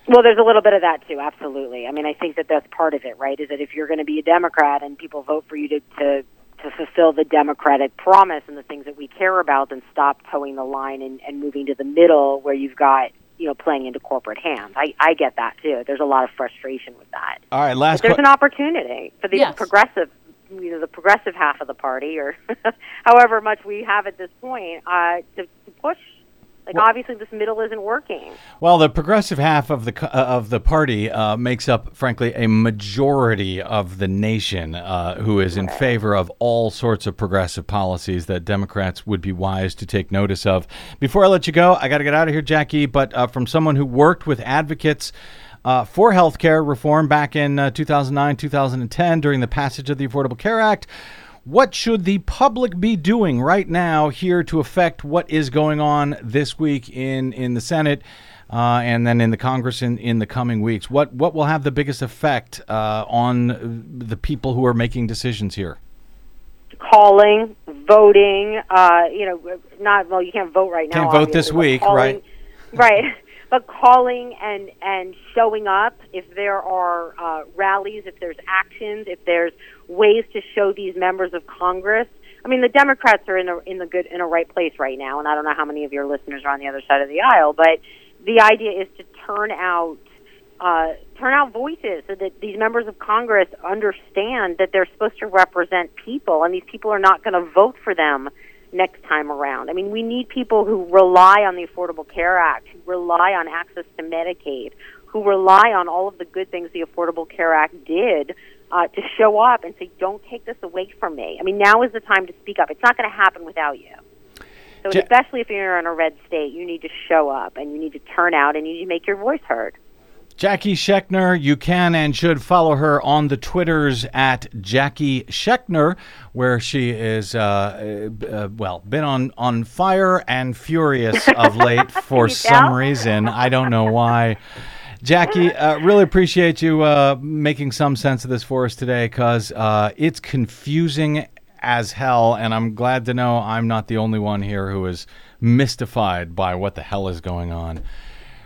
Well, there's a little bit of that too. Absolutely. I mean, I think that that's part of it, right? Is that if you're going to be a Democrat and people vote for you to to to fulfill the Democratic promise and the things that we care about, then stop toeing the line and, and moving to the middle where you've got you know playing into corporate hands. I I get that too. There's a lot of frustration with that. All right, last But there's que- an opportunity for the Yes. progressive, you know, the progressive half of the party, or however much we have at this point, uh, to, to push. Like obviously, this middle isn't working. Well, the progressive half of the uh, of the party uh, makes up, frankly, a majority of the nation uh, who is in favor of all sorts of progressive policies that Democrats would be wise to take notice of. Before I let you go, I got to get out of here, Jacki. But uh, from someone who worked with advocates. Uh, for health care reform back in uh, 2009 2010 during the passage of the Affordable Care Act. What should the public be doing right now here to affect what is going on this week in, in the Senate uh, and then in the Congress in, in the coming weeks? What what will have the biggest effect uh, on the people who are making decisions here? calling, voting. Uh, you know, not well. You can't vote right now. Can't vote this week, calling- right. Right. But calling and and showing up if there are uh, rallies, if there's actions, if there's ways to show these members of Congress. I mean, the Democrats are in the in the good in a right place right now, and I don't know how many of your listeners are on the other side of the aisle, but the idea is to turn out uh, turn out voices so that these members of Congress understand that they're supposed to represent people, and these people are not going to vote for them next time around. I mean, we need people who rely on the Affordable Care Act, who rely on access to Medicaid, who rely on all of the good things the Affordable Care Act did uh, to show up and say, "Don't take this away from me." I mean, now is the time to speak up. It's not going to happen without you. So, especially if you're in a red state, you need to show up and you need to turn out and you need to make your voice heard. Jacki Schechner, you can and should follow her on the Twitters at Jacki Schechner, where she is, uh, uh, well, been on, on fire and furious of late for some reason. I don't know why. Jacki, uh, really appreciate you uh, making some sense of this for us today because uh, it's confusing as hell, and I'm glad to know I'm not the only one here who is mystified by what the hell is going on.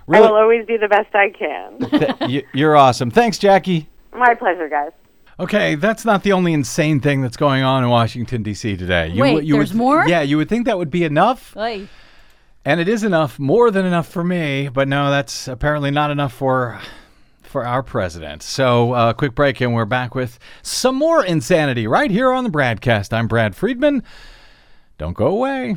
I will always do the best I can. Th- you're awesome. Thanks, Jacki. My pleasure, guys. Okay, that's not the only insane thing that's going on in Washington D.C. today. You, Wait, you there's would, more? Yeah, you would think that would be enough, Oy. and it is enough, more than enough for me. But no, that's apparently not enough for for our president. So, uh, quick break, and we're back with some more insanity right here on the BradCast. I'm Brad Friedman. Don't go away.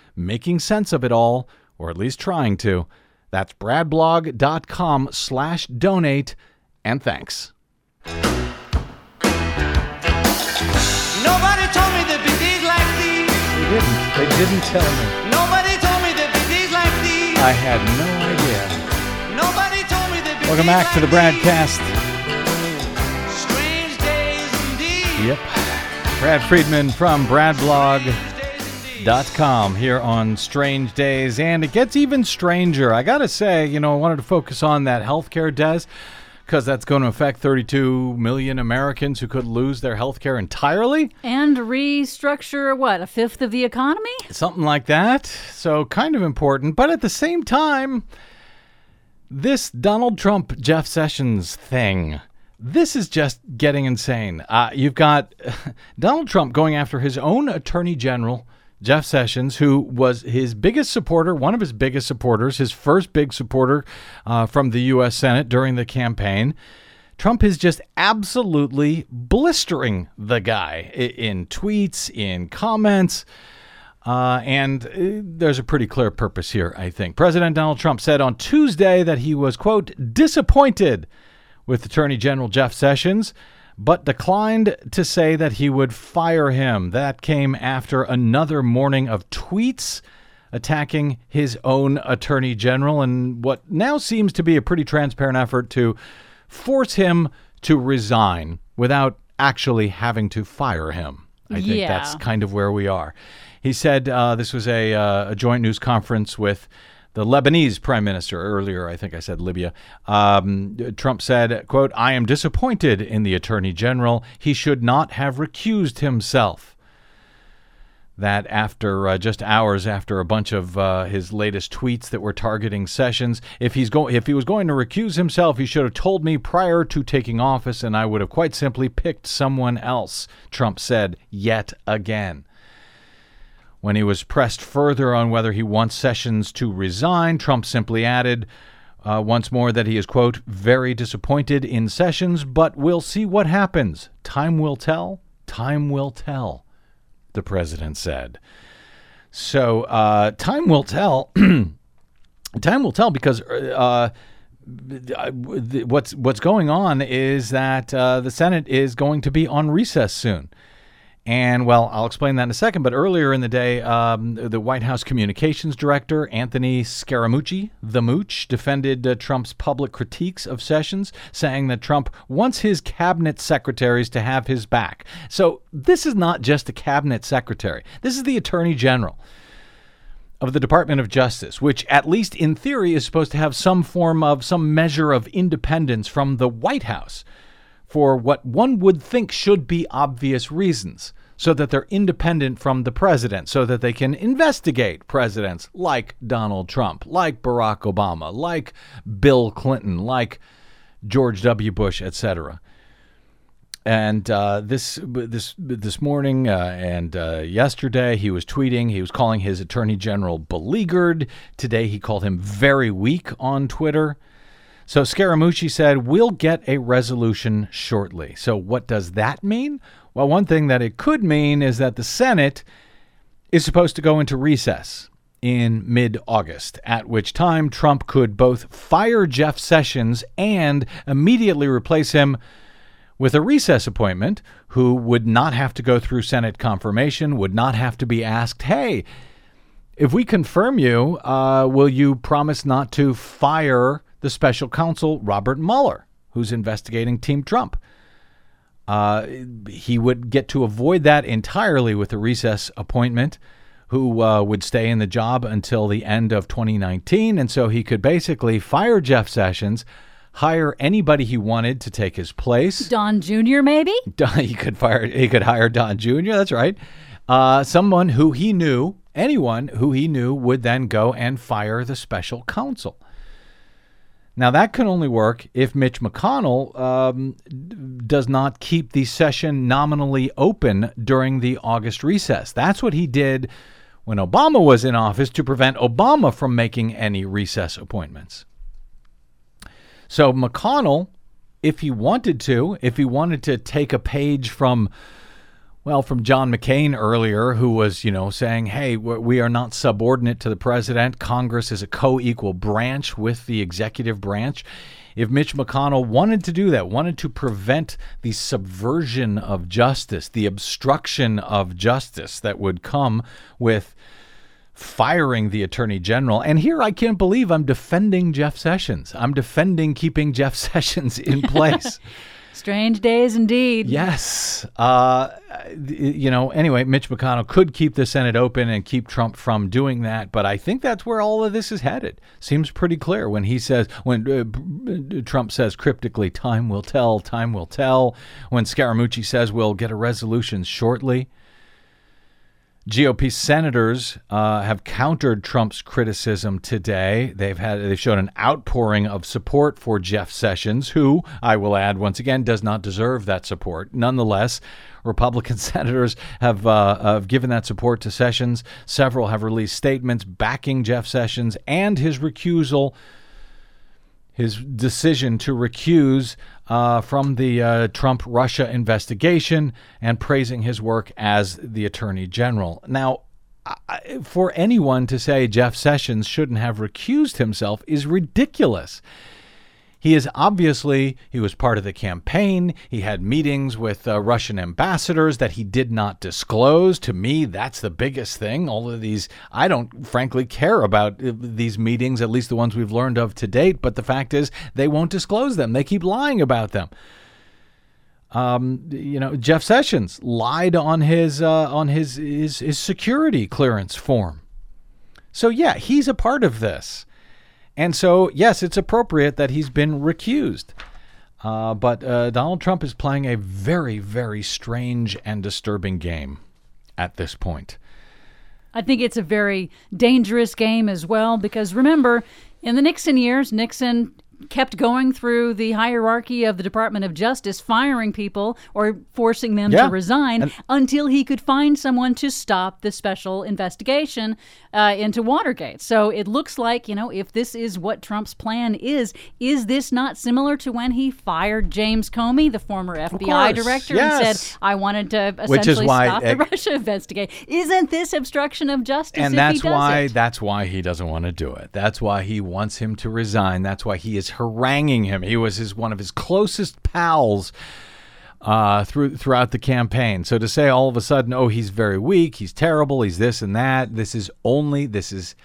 making sense of it all or at least trying to that's bradblog.com slash donate and thanks Nobody told me there'd be days like these. they didn't they didn't tell me Nobody told me there'd be days like these. i had no idea Nobody told me there'd be welcome days back to the like these. BradCast Strange days indeed. yep brad friedman from bradblog dot com here on strange days and it gets even stranger. I gotta say you know i wanted to focus on that healthcare des because that's going to affect 32 million americans who could lose their healthcare entirely. And restructure what, a fifth of the economy? something like that. So kind of important. But at the same time this donald trump jeff sessions thing this is just getting insane. Uh, you've got donald trump going after his own attorney general Jeff Sessions, who was his biggest supporter, one of his biggest supporters, his first big supporter uh, from the U.S. Senate during the campaign. Trump is just absolutely blistering the guy in tweets, in comments. Uh, and uh, there's a pretty clear purpose here, I think. President Donald Trump said on Tuesday that he was, quote, disappointed with Attorney General Jeff Sessions, but declined to say that he would fire him. That came after another morning of tweets attacking his own Attorney General and what now seems to be a pretty transparent effort to force him to resign without actually having to fire him. I think Yeah. that's kind of where we are. He said uh, this was a, uh, a joint news conference with the Lebanese prime minister earlier. I think I said Libya. Um, Trump said, "quote I am disappointed in the attorney general. He should not have recused himself." That after uh, just hours after a bunch of uh, his latest tweets that were targeting Sessions, if he's going, if he was going to recuse himself, he should have told me prior to taking office, and I would have quite simply picked someone else. Trump said yet again. When he was pressed further on whether he wants Sessions to resign, Trump simply added uh, once more that he is, quote, very disappointed in Sessions, but we'll see what happens. Time will tell. Time will tell, the president said. So, uh, time will tell. time will tell because uh, what's what's going on is that uh, the Senate is going to be on recess soon. And well, I'll explain that in a second. But earlier in the day, um, the White House communications director, Anthony Scaramucci, the Mooch, defended uh, Trump's public critiques of Sessions, saying that Trump wants his cabinet secretaries to have his back. So this is not just a cabinet secretary, this is the attorney general. of the Department of Justice, which, at least in theory, is supposed to have some form of, some measure of independence from the White House for what one would think should be obvious reasons, so that they're independent from the president, so that they can investigate presidents like Donald Trump, like Barack Obama, like Bill Clinton, like George W. Bush, etc. And uh, this this this morning uh, and uh, yesterday, he was tweeting. He was calling his attorney general beleaguered. Today, he called him very weak on Twitter. So Scaramucci said, "We'll get a resolution shortly." So what does that mean? Well, one thing that it could mean is that the Senate is supposed to go into recess in mid August, at which time Trump could both fire Jeff Sessions and immediately replace him with a recess appointment who would not have to go through Senate confirmation, would not have to be asked, hey, if we confirm you, uh, will you promise not to fire the special counsel, Robert Mueller, who's investigating Team Trump? Uh, he would get to avoid that entirely with a recess appointment who uh, would stay in the job until the end of 2019. And so he could basically fire Jeff Sessions hire anybody he wanted to take his place. Don Jr. Maybe Don, he could fire. He could hire Don Jr. That's right. Uh, someone who he knew, anyone who he knew, would then go and fire the special counsel. Now that can only work if Mitch McConnell um, does not keep the session nominally open during the August recess. That's what he did when Obama was in office to prevent Obama from making any recess appointments. So McConnell, if he wanted to, if he wanted to take a page from, well, from John McCain earlier, who was, you know, saying, hey, we are not subordinate to the president. Congress is a co equal branch with the executive branch. If Mitch McConnell wanted to do that, wanted to prevent the subversion of justice, the obstruction of justice that would come with firing the attorney general. And here I can't believe I'm defending Jeff Sessions. I'm defending keeping Jeff Sessions in place. Strange days indeed. Yes. Uh, you know, anyway, Mitch McConnell could keep the Senate open and keep Trump from doing that, but I think that's where all of this is headed. Seems pretty clear when he says, when uh, Trump says cryptically, time will tell, time will tell, when Scaramucci says we'll get a resolution shortly. GOP senators uh, have countered Trump's criticism today. They've had they've shown an outpouring of support for Jeff Sessions, who I will add once again does not deserve that support. Nonetheless, Republican senators have uh, have given that support to Sessions. Several have released statements backing Jeff Sessions and his recusal his decision to recuse uh, from the uh, Trump Russia investigation and praising his work as the Attorney General. Now, for anyone to say Jeff Sessions shouldn't have recused himself is ridiculous. He is obviously, he was part of the campaign. He had meetings with uh, Russian ambassadors that he did not disclose. To me, that's the biggest thing. All of these, I don't frankly care about uh, these meetings, at least the ones we've learned of to date, but the fact is they won't disclose them. They keep lying about them. Um, you know, Jeff Sessions lied on his uh, on his, his his security clearance form. So yeah, he's a part of this. And so, yes, it's appropriate that he's been recused. Uh, but uh, Donald Trump is playing a very, very strange and disturbing game at this point. I think it's a very dangerous game as well because remember, in the Nixon years, Nixon kept going through the hierarchy of the Department of Justice, firing people or forcing them yeah. to resign and until he could find someone to stop the special investigation uh, into Watergate. So it looks like, you know, if this is what Trump's plan is, is this not similar to when he fired James Comey, the former FBI director, yes. and said, I wanted to essentially stop the Russia investigation? Isn't this obstruction of justice? And that's why it? that's why he doesn't want to do it. That's why he wants him to resign. That's why he is haranguing him. He was his one of his closest pals uh, through throughout the campaign. So to say all of a sudden, oh, he's very weak, he's terrible, he's this and that. This is only this is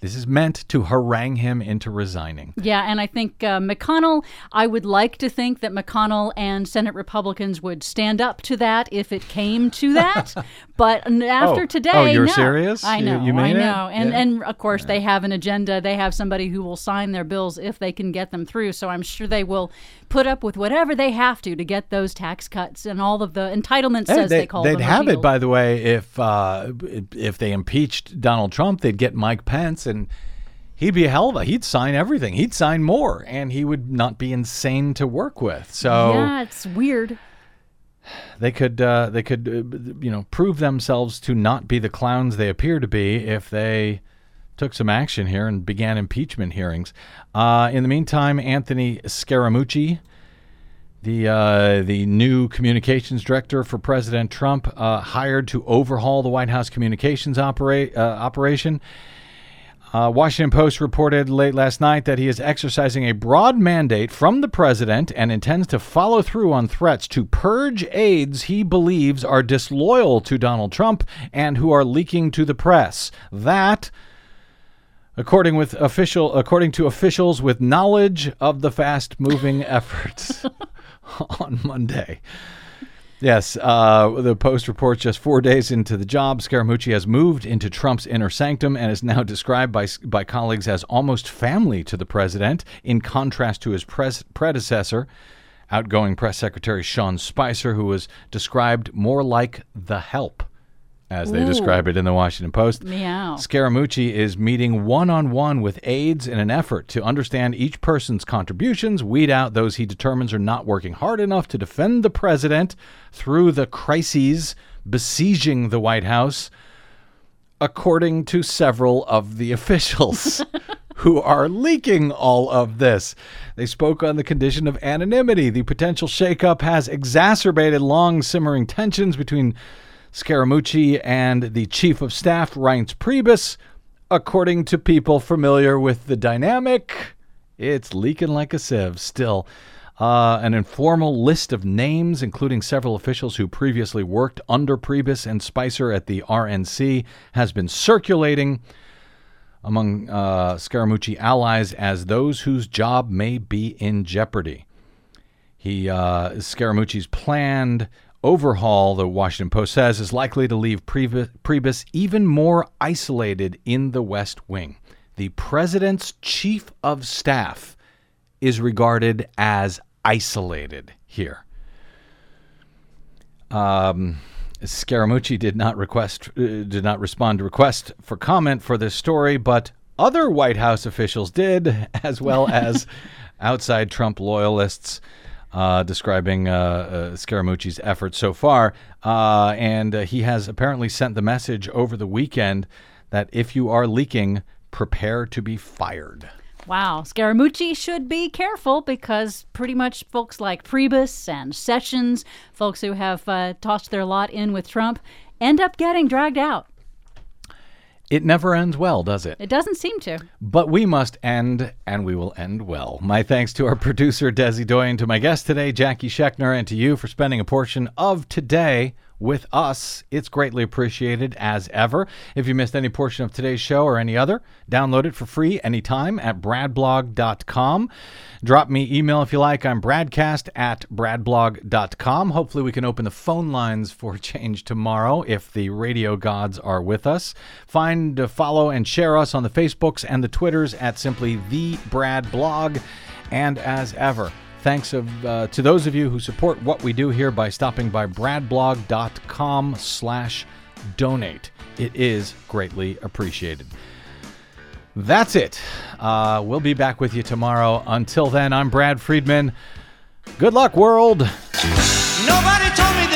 This is meant to harangue him into resigning. Yeah, and I think uh, McConnell, I would like to think that McConnell and Senate Republicans would stand up to that if it came to that. but after Oh. today, Oh, you're no. serious? I know, you I mean it? know. And, Yeah. and of course, they have an agenda. They have somebody who will sign their bills if they can get them through. So I'm sure they will put up with whatever they have to to get those tax cuts and all of the entitlements, Hey, as they, call would them. have it, by the way, if uh, if they impeached Donald Trump, they'd get Mike Pence, and he'd be a hell of a. He'd sign everything. He'd sign more, and he would not be insane to work with. So Yeah, it's weird. they could uh, they could uh, you know prove themselves to not be the clowns they appear to be if they took some action here and began impeachment hearings. Uh, in the meantime, Anthony Scaramucci, the uh, the new communications director for President Trump, uh, hired to overhaul the White House communications opera- uh, operation. Uh, Washington Post reported late last night that he is exercising a broad mandate from the president and intends to follow through on threats to purge aides he believes are disloyal to Donald Trump and who are leaking to the press. That, according with official, according to officials with knowledge of the fast-moving efforts on Monday. Yes, uh, the Post reports just four days into the job, Scaramucci has moved into Trump's inner sanctum and is now described by by colleagues as almost family to the president, in contrast to his pres- predecessor, outgoing press secretary Sean Spicer, who was described more like the help, as they describe it in the Washington Post. Meow. Scaramucci is meeting one on one with aides in an effort to understand each person's contributions, weed out those he determines are not working hard enough to defend the president through the crises besieging the White House, according to several of the officials. Who are leaking all of this? They spoke on the condition of anonymity. The potential shakeup has exacerbated long simmering tensions between Scaramucci and the chief of staff, Reince Priebus. According to people familiar with the dynamic, it's leaking like a sieve still. Uh, an informal list of names, including several officials who previously worked under Priebus and Spicer at the RNC, has been circulating among uh, Scaramucci allies as those whose job may be in jeopardy. He uh, Scaramucci's planned overhaul, the Washington Post says, is likely to leave Priebus, even more isolated in the West Wing. The president's chief of staff is regarded as isolated here. Um, Scaramucci did not request, uh, did not respond to request for comment for this story, but other White House officials did, as well as outside Trump loyalists. Uh, describing uh, uh, Scaramucci's efforts so far. Uh, and uh, he has apparently sent the message over the weekend that if you are leaking, prepare to be fired. Wow, Scaramucci should be careful because pretty much folks like Priebus and Sessions, folks who have tossed their lot in with Trump, end up getting dragged out. It never ends well, does it? It doesn't seem to. But we must end, and we will end well. My thanks to our producer, Desi Doyen, to my guest today, Jacki Schechner, and to you for spending a portion of today with us. It's greatly appreciated as ever. If you missed any portion of today's show or any other, download it for free anytime at bradblog.com. Drop me email if you like. I'm bradcast at bradblog.com. Hopefully, we can open the phone lines for change tomorrow if the radio gods are with us. Find, uh, follow, and share us on the Facebooks and the Twitters at simply the Brad Blog. And as ever, thanks of, uh, to those of you who support what we do here by stopping by bradblog.com slash donate. It is greatly appreciated. That's it. Uh, we'll be back with you tomorrow. Until then, I'm Brad Friedman. Good luck, world. Nobody told me